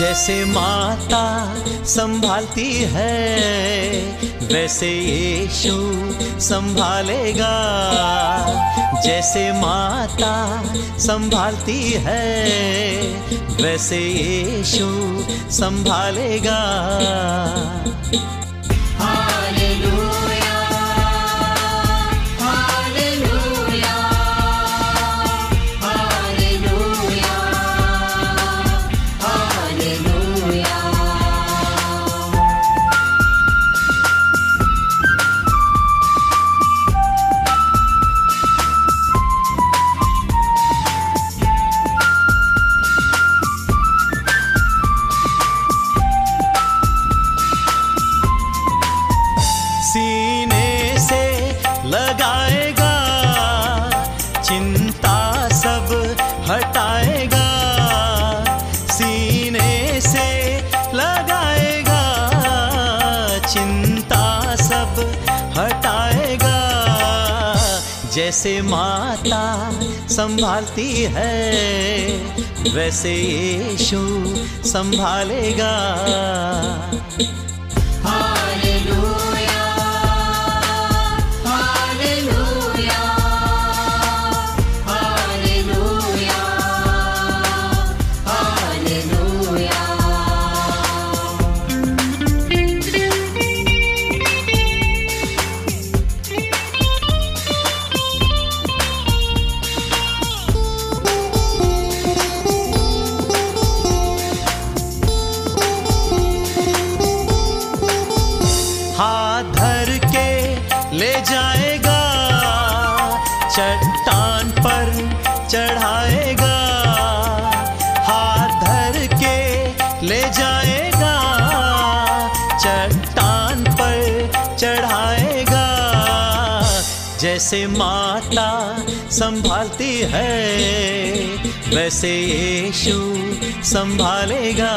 जैसे माता संभालती है वैसे यीशु संभालेगा। जैसे माता संभालती है वैसे यीशु संभालेगा। लगाएगा, चिंता सब हटाएगा, सीने से लगाएगा, चिंता सब हटाएगा। जैसे माता संभालती है, वैसे यीशु संभालेगा। जैसे माता संभालती है वैसे यीशु संभालेगा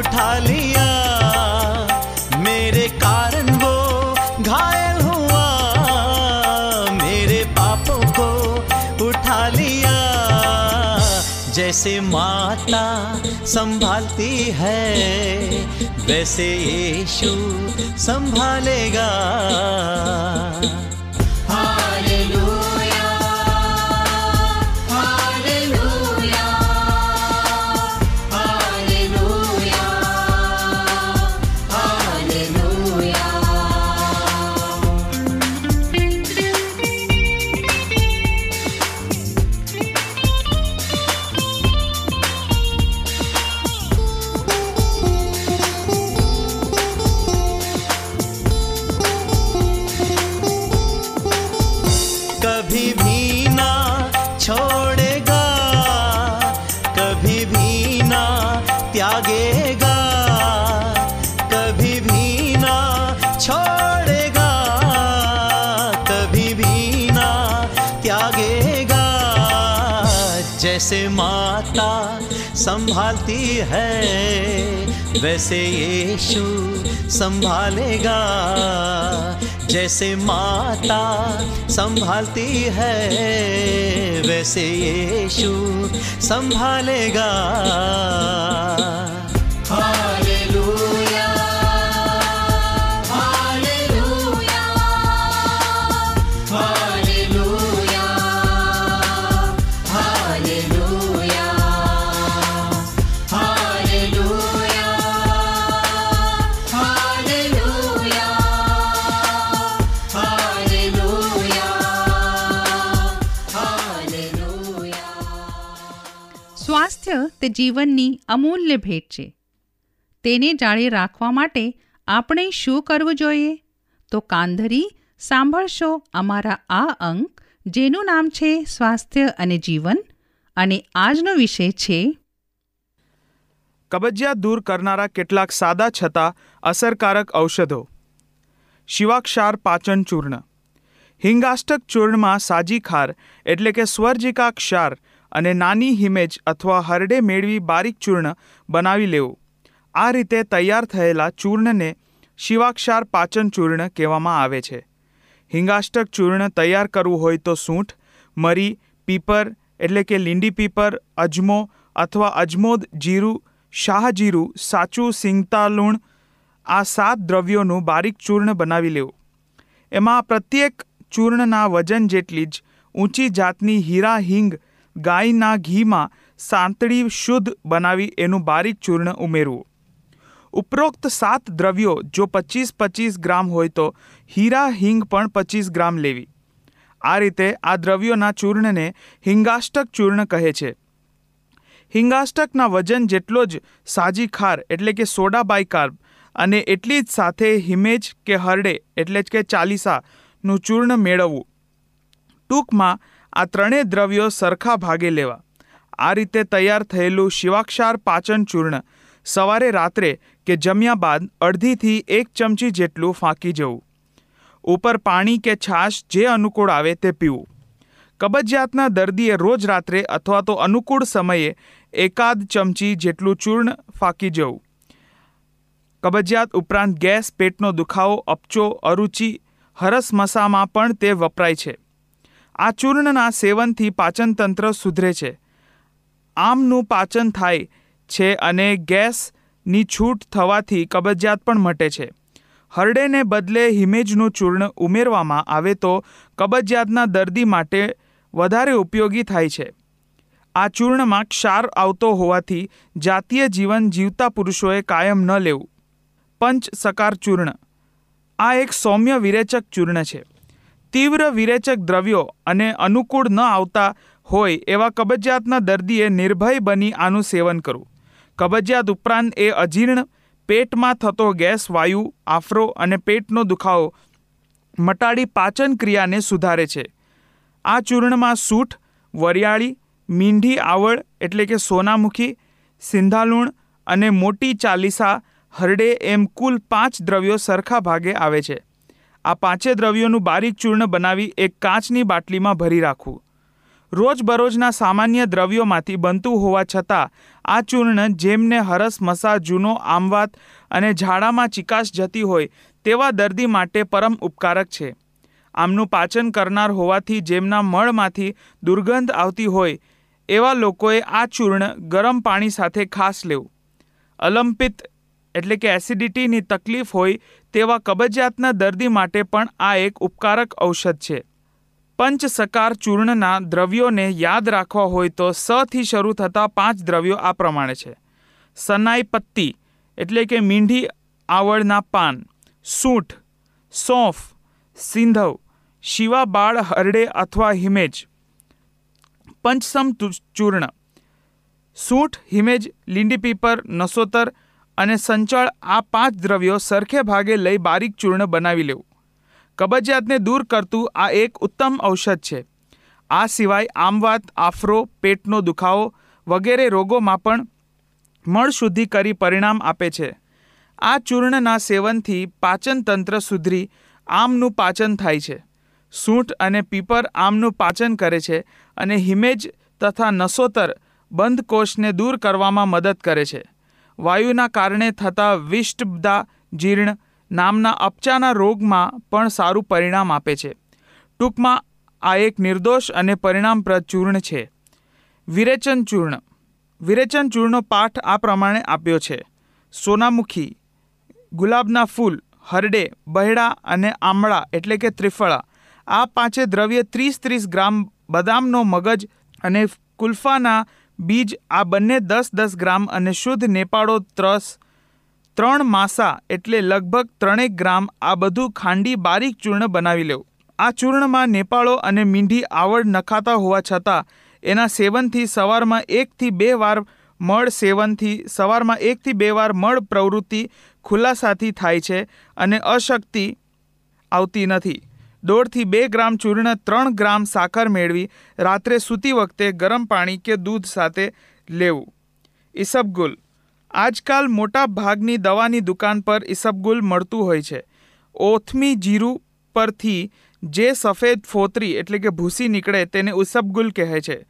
उठा लिया। मेरे कारण वो घायल हुआ। मेरे पापों को उठा लिया। जैसे माता संभालती है, वैसे यीशु संभालेगा। संभालती है। वैसे यीशु संभालेगा। जैसे माता संभालती है वैसे यीशु संभालेगा। તે જીવનની અમૂલ્ય ભેટ છે. તેને જાળે રાખવા માટે આપણે શું કરવું જોઈએ? તો કાંધરી, સાંભળશો અમારા આ અંક, જેનું નામ છે સ્વાસ્થ્ય અને જીવન, અને આજનો વિષય છે કબજિયાત દૂર કરનારા કેટલાક સાદા છતાં અસરકારક ઔષધો. શિવાક્ષાર પાચન ચૂર્ણ. હિંગાષ્ટક ચૂર્ણમાં સાજી ખાર એટલે કે સ્વર્જિકા ક્ષાર અને નાની હિમેજ અથવા હરડે મેળવી બારીક ચૂર્ણ બનાવી લેવું. આ રીતે તૈયાર થયેલા ચૂર્ણને શિવાક્ષાર પાચન ચૂર્ણ કહેવામાં આવે છે. હિંગાષ્ટક ચૂર્ણ તૈયાર કરવું હોય તો સૂંઠ, મરી, પીપર એટલે કે લીંડી પીપર, અજમો અથવા અજમોદ જીરું, શાહજીરું, સાચું સિંગતા લૂણ આ સાત દ્રવ્યોનું બારીક ચૂર્ણ બનાવી લેવું. એમાં પ્રત્યેક ચૂર્ણના વજન જેટલી જ ઊંચી જાતની હીરા, હિંગ ગાયના ઘીમાં સાંતળી શુદ્ધ બનાવી એનું બારીક ચૂર્ણ ઉમેરવું. ઉપરોક્ત સાત દ્રવ્યો જો પચીસ પચીસ ગ્રામ હોય તો હીરા હિંગ પણ પચીસ ગ્રામ લેવી. આ રીતે આ દ્રવ્યોના ચૂર્ણને હિંગાષ્ટક ચૂર્ણ કહે છે. હિંગાષ્ટકના વજન જેટલો જ સાજી ખાર એટલે કે સોડા બાયકાર્બ અને એટલી જ સાથે હિમેજ કે હરડે એટલે જ કે ચાલીસાનું ચૂર્ણ મેળવવું. ટૂંકમાં આ ત્રણેય દ્રવ્યો સરખા ભાગે લેવા. આ રીતે તૈયાર થયેલું શિવાક્ષાર પાચન ચૂર્ણ સવારે રાત્રે કે જમ્યા બાદ અડધીથી એક ચમચી જેટલું ફાંકી જવું. ઉપર પાણી કે છાશ જે અનુકૂળ આવે તે પીવું. કબજિયાતના દર્દીએ રોજ રાત્રે અથવા તો અનુકૂળ સમયે એકાદ ચમચી જેટલું ચૂર્ણ ફાંકી જવું. કબજિયાત ઉપરાંત ગેસ, પેટનો દુખાવો, અપચો, અરુચિ હરસમસામાં પણ તે વપરાય છે. આ ચૂર્ણના સેવનથી પાચનતંત્ર સુધરે છે. આમનું પાચન થાય છે અને ગેસની છૂટ થવાથી કબજિયાત પણ મટે છે. હરડેને બદલે હિમેજનું ચૂર્ણ ઉમેરવામાં આવે તો કબજિયાતના દર્દી માટે વધારે ઉપયોગી થાય છે. આ ચૂર્ણમાં ક્ષાર આવતો હોવાથી જાતીય જીવન જીવતા પુરુષોએ કાયમ ન લેવું. પંચ સકાર ચૂર્ણ. આ એક સૌમ્ય વિરેચક ચૂર્ણ છે. તીવ્ર વિરેચક દ્રવ્યો અને અનુકૂળ ન આવતા હોય એવા કબજિયાતના દર્દીએ નિર્ભય બની આનું સેવન કરવું. કબજિયાત ઉપરાંત એ અજીર્ણ, પેટમાં થતો ગેસ, વાયુ, આફરો અને પેટનો દુખાવો મટાડી પાચન ક્રિયાને સુધારે છે. આ ચૂર્ણમાં સૂઠ, વરિયાળી, મીંઢી આવળ એટલે કે સોનામુખી, સિંધાલુણ અને મોટી ચાલીસા હરડે એમ કુલ પાંચ દ્રવ્યો સરખા ભાગે આવે છે. આ પાંચે દ્રવ્યોનું બારીક ચૂર્ણ બનાવી એક કાચની બાટલીમાં ભરી રાખવું. રોજબરોજના સામાન્ય દ્રવ્યોમાંથી બનતું હોવા છતાં, આ ચૂર્ણ જેમને હરસ, મસા, જૂનો, આમવાત અને ઝાડામાં ચિકાશ જતી હોય તેવા દર્દી માટે પરમ ઉપકારક છે. આમનું પાચન કરનાર હોવાથી જેમના મળમાંથી દુર્ગંધ આવતી હોય, એવા લોકોએ આ ચૂર્ણ ગરમ પાણી સાથે ખાસ લેવું. અલંપિત એટલે કે એસિડિટીની તકલીફ હોય તેવા કબજિયાતના દર્દી માટે પણ આ એક ઉપકારક ઔષધ છે. પંચસકાર ચૂર્ણના દ્રવ્યોને યાદ રાખવા હોય તો સથી શરૂ થતા પાંચ દ્રવ્યો આ પ્રમાણે છે. સનાઈ પત્તી એટલે કે મીંઢી આવળના પાન, સૂંઠ, સોંફ, સિંધવ શિવાબાળ હરડે અથવા હિમેજ. પંચસમ ચૂર્ણ. સૂંઠ, હિમેજ, લીંડી પીપર, નસોતર અને સંચળ આ પાંચ દ્રવ્યો સરખે ભાગે લઈ બારીક ચૂર્ણ બનાવી લેવું. કબજિયાતને દૂર કરતું આ એક ઉત્તમ ઔષધ છે. આ સિવાય આમવાત, આફરો, પેટનો દુખાવો વગેરે રોગોમાં પણ મળ શુદ્ધિ કરી પરિણામ આપે છે. આ ચૂર્ણના સેવનથી પાચન તંત્ર સુધરી આમનું પાચન થાય છે. સૂંઠ અને પીપર આમનું પાચન કરે છે અને હિમેજ તથા નસોતર બંધ કોષને દૂર કરવામાં મદદ કરે છે. વાયુના કારણે થતા વિષ્ટબદા જીર્ણ નામના અપચાના રોગમાં પણ સારું પરિણામ આપે છે. ટૂંકમાં, આ એક નિર્દોષ અને પરિણામપ્રદ ચૂર્ણ છે. વિરેચન ચૂર્ણ. વિરેચન ચૂર્ણનો પાઠ આ પ્રમાણે આપ્યો છે. સોનામુખી, ગુલાબના ફૂલ, હરડે, બહેડા અને આમળા એટલે કે ત્રિફળા. આ પાંચે દ્રવ્ય ત્રીસ ત્રીસ ગ્રામ બદામનો મગજ અને કુલ્ફાના બીજ આ બંને દસ દસ ગ્રામ અને શુદ્ધ નેપાળો ત્રસ ત્રણ માસા એટલે લગભગ ત્રણેક ગ્રામ આ બધું ખાંડી બારીક ચૂર્ણ બનાવી લેવું. આ ચૂર્ણમાં નેપાળો અને મીંઢી આવડ નખાતા હોવા છતાં, એના સેવનથી સવારમાં એકથી બે વાર મળ સેવનથી સવારમાં એકથી બે વાર મળ પ્રવૃત્તિ ખુલાસાથી થાય છે અને અશક્તિ આવતી નથી. દોઢથી બે ગ્રામ ચૂર્ણ, ત્રણ ગ્રામ સાકર મેળવી રાત્રે સૂતી વખતે ગરમ પાણી કે દૂધ સાથે લેવું. ઈસબગુલ. આજકાલ મોટા ભાગની દવાની દુકાન પર ઈસબગુલ મળતું હોય છે. ઓથમી જીરું પરથી જે સફેદ ફોતરી એટલે કે ભૂસી નીકળે તેને ઉસબગુલ કહે છે.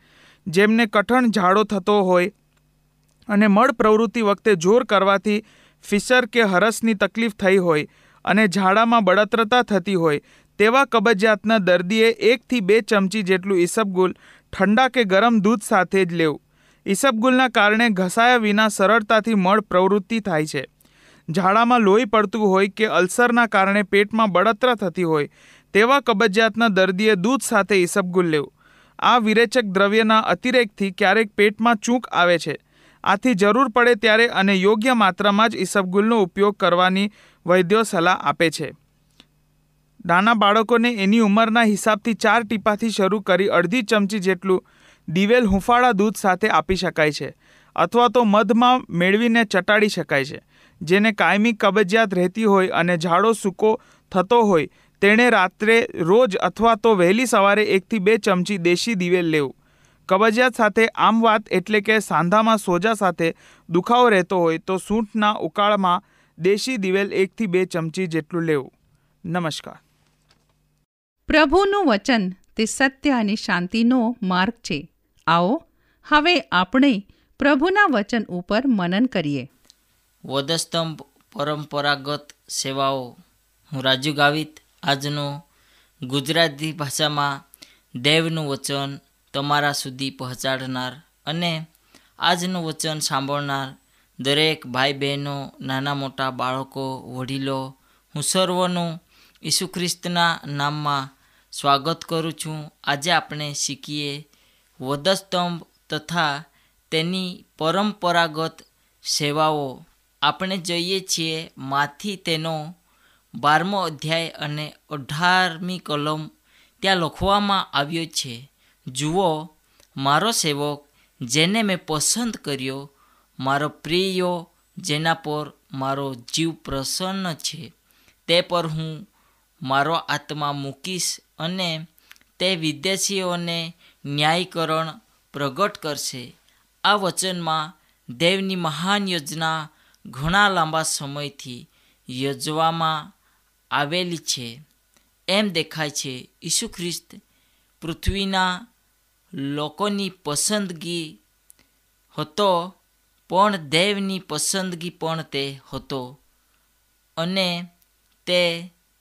જેમને કઠણ ઝાડો થતો હોય અને મળ પ્રવૃત્તિ વખતે જોર કરવાથી ફિશર કે હરસની તકલીફ થઈ હોય અને ઝાડામાં બળતરતા થતી હોય તેવા કબજિયાતના દર્દીએ એકથી બે ચમચી જેટલું ઈસબગુલ ઠંડા કે ગરમ દૂધ સાથે જ લેવું. ઈસબગુલના કારણે ઘસાયા વિના સરળતાથી મળ પ્રવૃત્તિ થાય છે. ઝાડામાં લોહી પડતું હોય કે અલ્સરના કારણે પેટમાં બળતરા થતી હોય, તેવા કબજિયાતના દર્દીએ દૂધ સાથે ઈસબગુલ લેવું. આ વિરેચક દ્રવ્યના અતિરેકથી ક્યારેક પેટમાં ચૂંક આવે છે. આથી જરૂર પડે ત્યારે અને યોગ્ય માત્રામાં જ ઈસબગુલનો ઉપયોગ કરવાની વૈદ્યો સલાહ આપે છે. નાના બાળકોને એની ઉંમરના હિસાબથી ચાર ટીપાથી શરૂ કરી અડધી ચમચી જેટલું દિવેલ હુંફાળા દૂધ સાથે આપી શકાય છે અથવા તો મધમાં મેળવીને ચટાડી શકાય છે. જેને કાયમી કબજિયાત રહેતી હોય અને ઝાડો સૂકો થતો હોય તેણે રાત્રે રોજ અથવા તો વહેલી સવારે એકથી બે ચમચી દેશી દિવેલ લેવું. કબજિયાત સાથે આમ વાત એટલે કે સાંધામાં સોજા સાથે દુખાવો રહેતો હોય તો સૂંઠના ઉકાળમાં દેશી દિવેલ એકથી બે ચમચી જેટલું લેવું. નમસ્કાર. પ્રભુનું વચન તે સત્ય અને શાંતિનો માર્ગ છે. આવો, હવે આપણે પ્રભુના વચન ઉપર મનન કરીએ. વધસ્તંભ પરંપરાગત સેવાઓ. હું રાજુ ગાવિત, આજનો ગુજરાતી ભાષામાં દેવનું વચન તમારા સુધી પહોંચાડનાર અને આજનું વચન સાંભળનાર દરેક ભાઈ બહેનો નાના મોટા બાળકો, વડીલો, હું સર્વનું ઈસુ ખ્રિસ્તના નામમાં સ્વાગત કરું છું. આજે આપણે શીખીએ વધસ્તંભ તથા તેની પરંપરાગત સેવાઓ. આપણે જોઈએ છીએ માથી તેનો બારમો અધ્યાય અને અઢારમી કલમ ત્યાં લખવામાં આવ્યો છે, જુઓ, મારો સેવક જેને મેં પસંદ કર્યો, મારો પ્રિય જેના પર મારો જીવ પ્રસન્ન છે, તે પર હું મારો આત્મા મૂકીશ અને તે વિદેશીઓને ન્યાયીકરણ પ્રગટ કરશે. આ વચનમાં દેવની મહાન યોજના ઘણા લાંબા સમયથી યોજવામાં આવેલી છે. એમ દેખાય છે, ઈસુ ખ્રિસ્ત પૃથ્વીના લોકોની પસંદગી હતો, પણ દેવની પસંદગી પણ તે હતો અને તે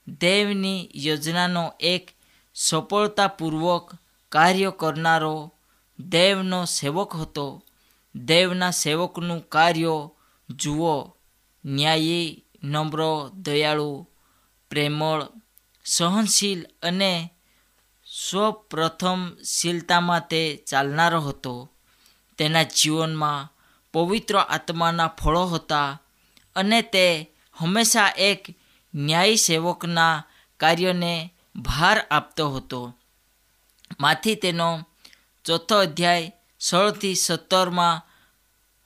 દેવની યોજનાનો એક સફળતાપૂર્વક કાર્ય કરનારો દેવનો સેવક હતો. દેવના સેવકનું કાર્ય, જુઓ, ન્યાયી, નમ્ર, દયાળુ, પ્રેમળ, સહનશીલ અને સ્વપ્રથમશીલતામાં તે ચાલનારો હતો. તેના જીવનમાં પવિત્ર આત્માના ફળો હતા અને તે હંમેશા એક ન્યાયી સેવકના કાર્યને ભાર આપતો હતો. માથી તેનો ચોથો અધ્યાય સોળથી સત્તરમાં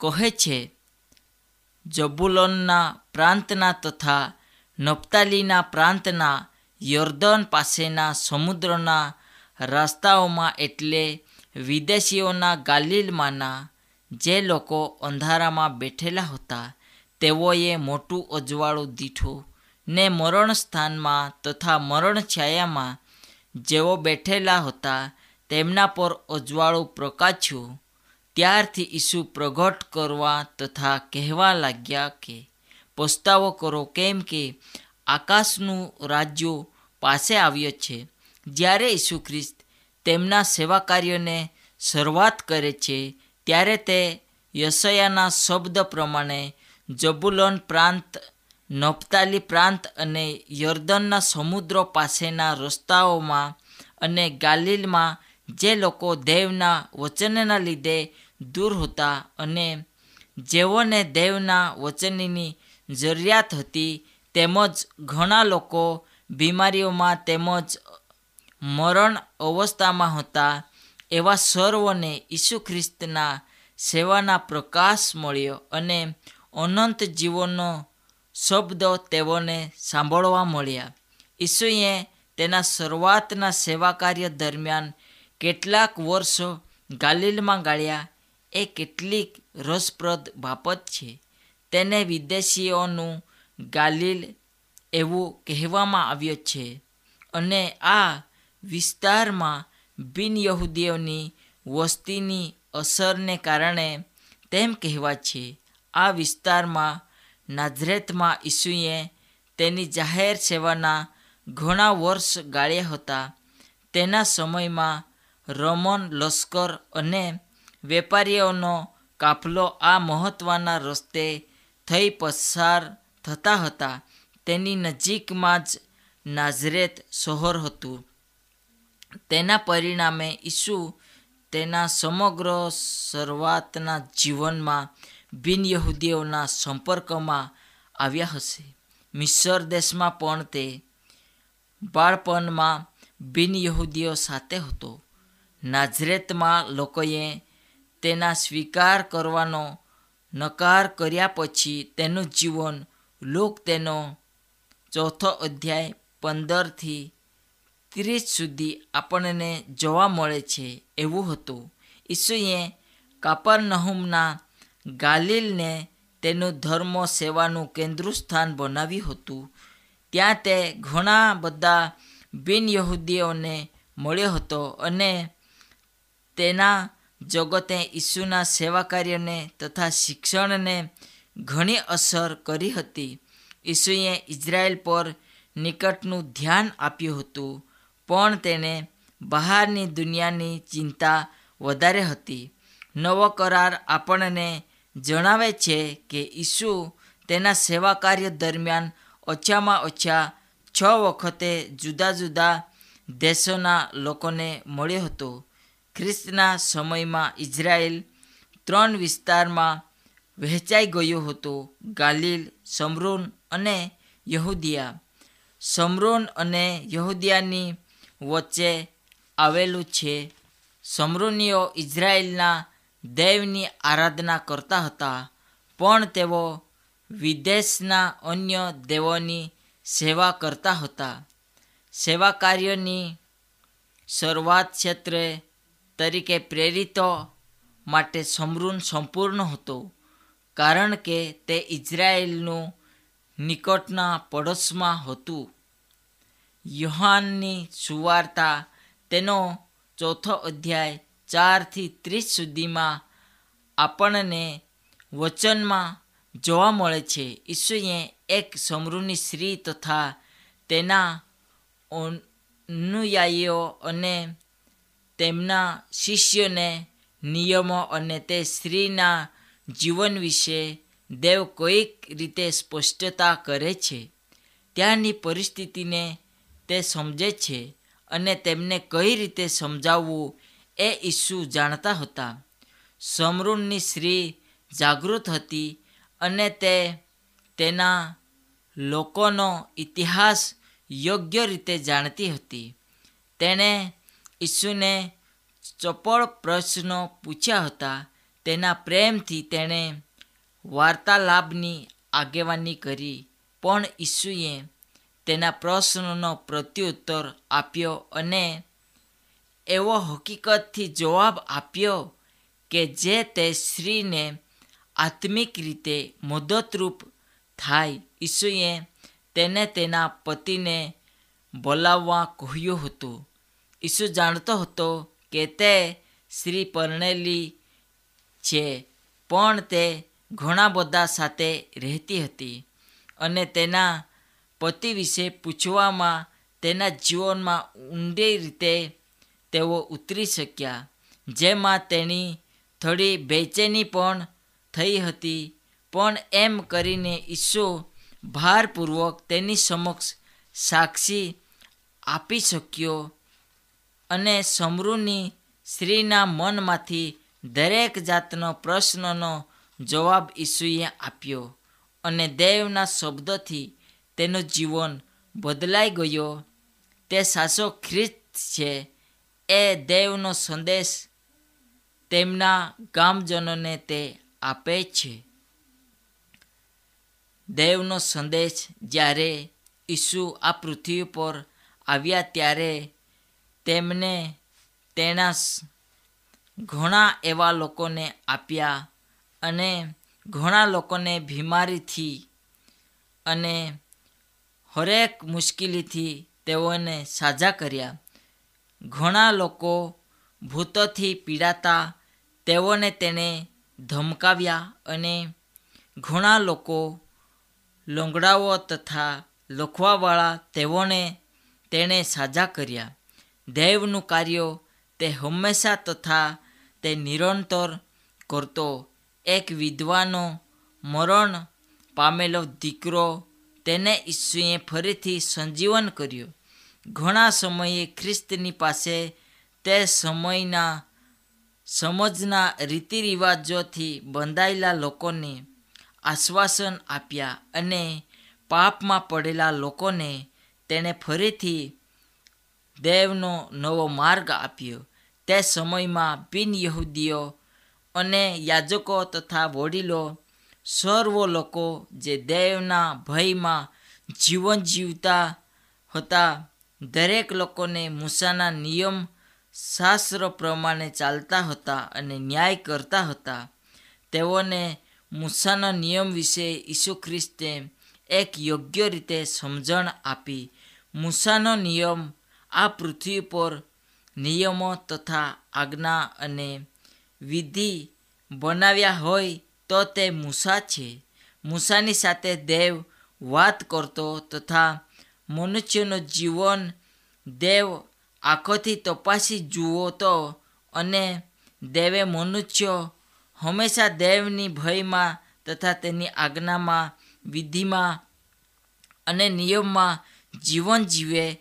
કહે છે, જબુલોનના પ્રાંતના તથા નપ્તાલીના પ્રાંતના યોર્દન પાસેના સમુદ્રના રસ્તાઓમાં એટલે વિદેશીઓના ગાલિલમાંના જે લોકો અંધારામાં બેઠેલા હતા, તેઓએ મોટું અજવાળું દીઠું ને મરણ સ્થાનમાં તથા મરણ છાયામાં જેઓ બેઠેલા હતા, તેમના પર અજવાળું પ્રકાશ્યું ત્યારથી ઈસુ પ્રગટ કરવા તથા કહેવા લાગ્યા કે, પસ્તાવો કરો કેમ કે આકાશનું રાજ્યો પાસે આવ્યો છે. જ્યારે ઈસુ ખ્રિસ્ત તેમના સેવા કાર્યોને શરૂઆત કરે છે, ત્યારે તે યશયાના શબ્દ પ્રમાણે જબુલોન પ્રાંત નપ્તાલી પ્રાંત અને યર્દનના સમુદ્રો પાસેના રસ્તાઓમાં અને ગાલિલમાં જે લોકો દેવના વચનના લીધે દૂર હતા અને જેઓને દેવના વચનની જરૂરિયાત હતી તેમજ ઘણા લોકો બીમારીઓમાં તેમજ મરણ અવસ્થામાં હતા, એવા સર્વોને ઈસુ ખ્રિસ્તના સેવાના પ્રકાશ મળ્યો અને અનંત જીવનનો શબ્દો તેઓને સાંભળવા મળ્યા. ઈસુએ તેના શરૂઆતના સેવા કાર્ય દરમિયાન કેટલાક વર્ષો ગાલિલમાં ગાળ્યા. એ કેટલીક રસપ્રદ બાબત છે. તેને વિદેશીઓનું ગાલિલ એવું કહેવામાં આવ્યું છે. અને આ વિસ્તારમાં બિન યહૂદીઓની વસ્તીની અસરને કારણે તેમ કહેવાય છે. આ વિસ્તારમાં નાઝરેતમાં ઈસુએ તેની જાહેર સેવાના ઘણા વર્ષ ગાળ્યા હતા. તેના સમયમાં રોમન, લશ્કર અને વેપારીઓનો કાફલો આ મહત્ત્વના રસ્તે થઈ પસાર થતા હતા. તેની નજીકમાં જ નાઝરેત શહેર હતું. તેના પરિણામે ઈસુ તેના સમગ્ર શરૂઆતના જીવનમાં બિન યહૂદીઓના સંપર્કમાં આવ્યા હશે. મિસર દેશમાં પણ તે બાળપણમાં બિન યહૂદીઓ સાથે હતો. નાઝરેતમાં લોકોએ તેના સ્વીકાર કરવાનો નકાર કર્યા પછી તેનું જીવન લોક તેનો ચોથો અધ્યાય પંદરથી ત્રીસ સુધી આપણને જોવા મળે છે એવું હતું. ઈસુએ કાપરનહુમના ગાલિલને તેનું ધર્મ સેવાનું કેન્દ્ર સ્થાન બનાવ્યું હતું. ત્યાં તે ઘણા બધા બિન યહૂદીઓને મળ્યો હતો અને તેના જગતે ઈસુના સેવા કાર્યને તથા શિક્ષણને ઘણી અસર કરી હતી. ઈસુએ ઇઝરાયલ પર નિકટનું ધ્યાન આપ્યું હતું, પણ તેને બહારની દુનિયાની ચિંતા વધારે હતી. નવો કરાર આપણને જણાવે છે કે ઈસુ તેના સેવા કાર્ય દરમિયાન ઓછામાં ઓછા છ વખતે જુદા જુદા દેશોના લોકોને મળ્યો હતો. ખ્રિસ્તના સમયમાં ઇઝરાયલ ત્રણ વિસ્તારમાં વહેંચાઈ ગયો હતો. ગાલિલ, સમરોન અને યહૂદિયા. સમરોન અને યહૂદિયાની વચ્ચે આવેલું છે. સમરોનીઓ ઇઝરાયેલના દેવની આરાધના કરતા હતા. પણ તેઓ વિદેશના અન્ય દેવોની સેવા કરતા હતા. સેવા કાર્યની શરૂઆત ક્ષેત્રે તરીકે પ્રેરિતો માટે સમૃણ સંપૂર્ણ હતો, કારણ કે તે ઇઝરાયેલનું નિકટના પડોશમાં હતું. યુહાનની સુવાર્તા તેનો ચોથો અધ્યાય ચારથી ત્રીસ સુધીમાં આપણને વચનમાં જોવા મળે છે. ઈસુએ એક સમૃદ્ધિ સ્ત્રી તથા તેના અનુયાયીઓ અને તેમના શિષ્યોને નિયમો અને તે સ્ત્રીના જીવન વિશે દેવ કોઈક રીતે સ્પષ્ટતા કરે છે. ત્યાંની પરિસ્થિતિને તે સમજે છે અને તેમને કઈ રીતે સમજાવવું એ ઈસુ જાણતા હતા. સમરૂનની સ્ત્રી જાગૃત હતી અને તે તેના લોકોનો ઇતિહાસ યોગ્ય રીતે જાણતી હતી. તેણે ઈસુને ચપળ પ્રશ્નો પૂછ્યા હતા. તેના પ્રેમથી તેણે વાર્તાલાપની આગેવાની કરી, પણ ઈસુએ તેના પ્રશ્નનો પ્રત્યુત્તર આપ્યો અને એવો હકીકતથી જવાબ આપ્યો કે જે તે સ્ત્રીને આત્મિક રીતે મદદરૂપ થાય. ઈસુએ તેને તેના પતિને બોલાવવા કહ્યું હતું. ઈસુ જાણતો હતો કે તે શ્રી પરણેલી છે, પણ તે ઘણા બધા સાથે રહેતી હતી અને તેના પતિ વિશે પૂછવામાં તેના જીવનમાં ઊંડી રીતે તેઓ ઉતરી શક્યા. જેમાં તેની થોડી બેચેની પણ થઈ હતી. પણ એમ કરીને ઈસુ ભારપૂર્વક તેની સમક્ષ સાક્ષી આપી શક્યો અને સમૃની સ્ત્રીના મનમાંથી દરેક જાતનો પ્રશ્નનો જવાબ ઈસુએ આપ્યો અને દેવના શબ્દથી તેનું જીવન બદલાઈ ગયો. તે સાસો ખ્રિસ્ત છે. એ દેવનો સંદેશ તેમના ગામજનોને તે આપે છે. દેવનો સંદેશ જ્યારે ઈસુ આ પૃથ્વી પર આવ્યા ત્યારે તેમને તેના ઘણા એવા લોકોને આપ્યા અને ઘણા લોકોને બીમારીથી અને હરેક મુશ્કેલીથી તેઓને સાજા કર્યા. ઘણા લોકો ભૂતોથી પીડાતા તેઓને તેણે ધમકાવ્યા અને ઘણા લોકો લોંગડાઓ તથા લખવાવાળા તેઓને તેણે સાજા કર્યા. દૈવનું કાર્ય તે હંમેશા તથા તે નિરંતર કરતો એક વિદ્વાનો મરણ પામેલો દીકરો તેને ઈસુએ ફરીથી સંજીવન કર્યો. ઘણા સમયે ખ્રિસ્તની પાસે તે સમયના સમજના રીતિ રિવાજોથી બંધાયેલા લોકોને આશ્વાસન આપ્યા અને પાપમાં પડેલા લોકોને તેણે ફરીથી દેવનો નવો માર્ગ આપ્યો. તે સમયમાં બિન યહૂદીઓ અને યાજકો તથા વડીલો, સર્વ લોકો જે દેવના ભયમાં જીવન જીવતા હતા દરેક લોકોને મૂસાના નિયમ, શાસ્ત્ર પ્રમાણે ચાલતા હતા અને ન્યાય કરતા હતા. તેઓને મૂસાના નિયમ વિશે ઈસુ ખ્રિસ્તે એક યોગ્ય રીતે સમજણ આપી. મૂસાનો નિયમ આ પૃથ્વી પર નિયમો તથા આજ્ઞા અને વિધિ બનાવ્યા હોય તો તે મૂસા છે. મૂસાની સાથે દેવ વાત કરતો તથા મનુષ્યનું જીવન દેવ આંખોથી તપાસી જુઓ તો અને દેવે મનુષ્ય હંમેશા દેવની ભયમાં તથા તેની આજ્ઞામાં, વિધિમાં અને નિયમમાં જીવન જીવે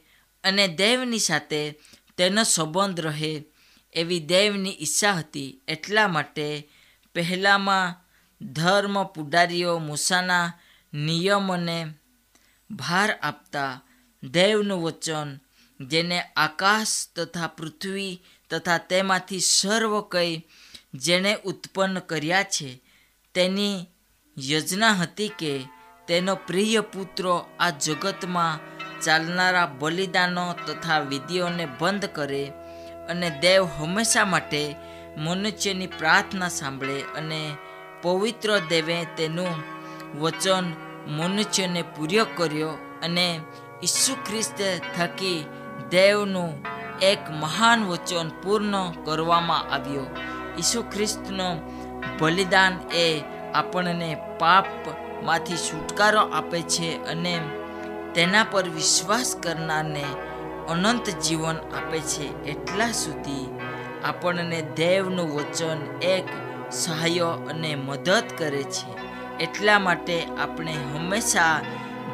અને દેવની સાથે તેનો સંબંધ રહે એવી દેવની ઈચ્છા હતી. એટલા માટે પહેલાંમાં ધર્મ પુડારીઓ મૂસાના નિયમોને ભાર આપતા દેવનું વચન, જેને આકાશ તથા પૃથ્વી તથા તેમાંથી સર્વ કંઈ જેણે ઉત્પન્ન કર્યા છે, તેની યોજના હતી કે તેનો પ્રિય પુત્રો આ જગતમાં ચાલનારા બલિદાનો તથા વિધિઓને બંધ કરે અને દેવ હંમેશા માટે મનુષ્યની પ્રાર્થના સાંભળે અને પવિત્ર દેવે તેનું વચન મનુષ્યને પૂર્ય કર્યો અને ઈસુ ખ્રિસ્ત થકી દેવનું એક મહાન વચન પૂર્ણ કરવામાં આવ્યો. ઈસુ ખ્રિસ્તનો બલિદાન એ આપણને પાપમાંથી છુટકારો આપે છે અને તેના પર વિશ્વાસ કરનારને અનંત જીવન આપે છે. એટલા સુધી આપણને દેવનું વચન એક સહાય અને મદદ કરે છે. એટલા માટે આપણે હંમેશા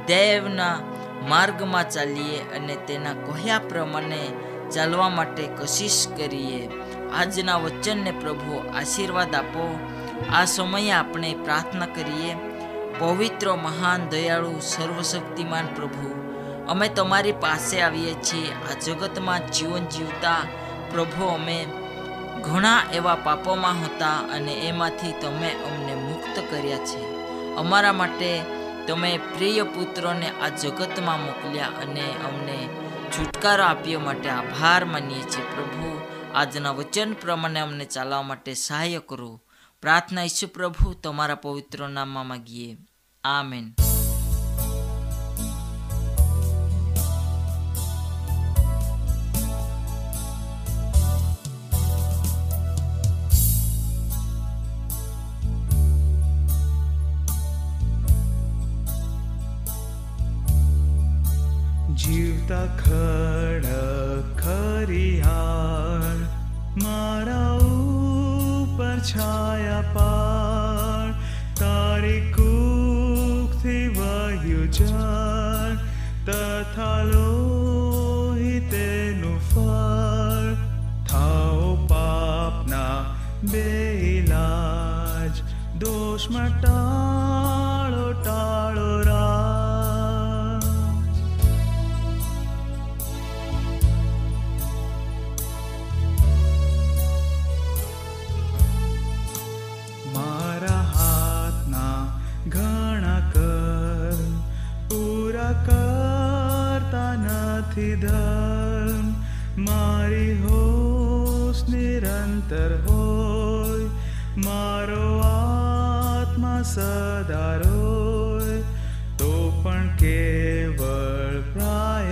દૈવના માર્ગમાં ચાલીએ અને તેના કહ્યા પ્રમાણે ચાલવા માટે કશિશ કરીએ. આજના વચનને પ્રભુ આશીર્વાદ આપો. આ સમયે આપણે પ્રાર્થના કરીએ. પવિત્ર, મહાન, દયાળુ, સર્વશક્તિમાન પ્રભુ, અમે તમારી પાસે આવીએ છીએ. આ જગતમાં જીવન જીવતા પ્રભુ અમે ઘણા એવા પાપોમાં હતા અને એમાંથી તમે અમને મુક્ત કર્યા છે. અમારા માટે તમે પ્રિય પુત્રોને આ જગતમાં મોકલ્યા અને અમને છુટકારો આપ્યો માટે આભાર માનીએ છીએ. પ્રભુ, આજના વચન પ્રમાણે અમને ચાલવા માટે સહાય કરો. પ્રાર્થના ઈસુ પ્રભુ, તમારા પવિત્ર નામમાં માગીએ. આમેન. ખડ ખરિયાર મારા ઉપર છાયા પાર તારી કૂકથી વહ્યું જળ તથા લોહિતેનું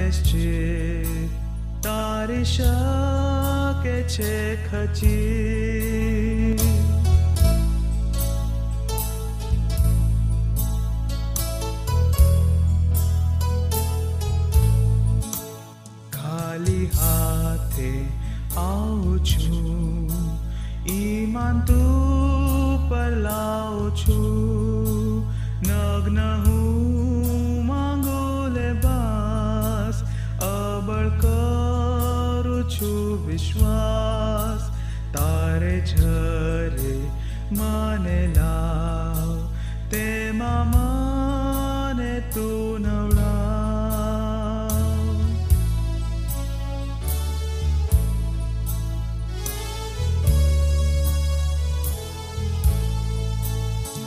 निश्चित तारिशा के छे खची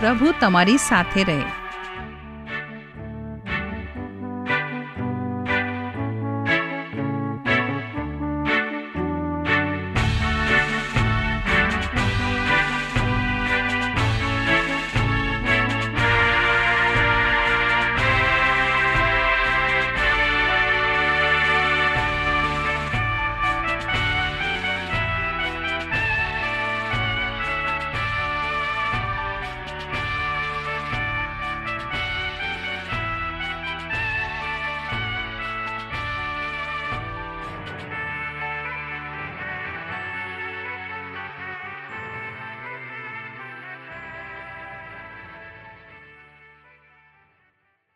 પ્રભુ તમારી સાથે રહે.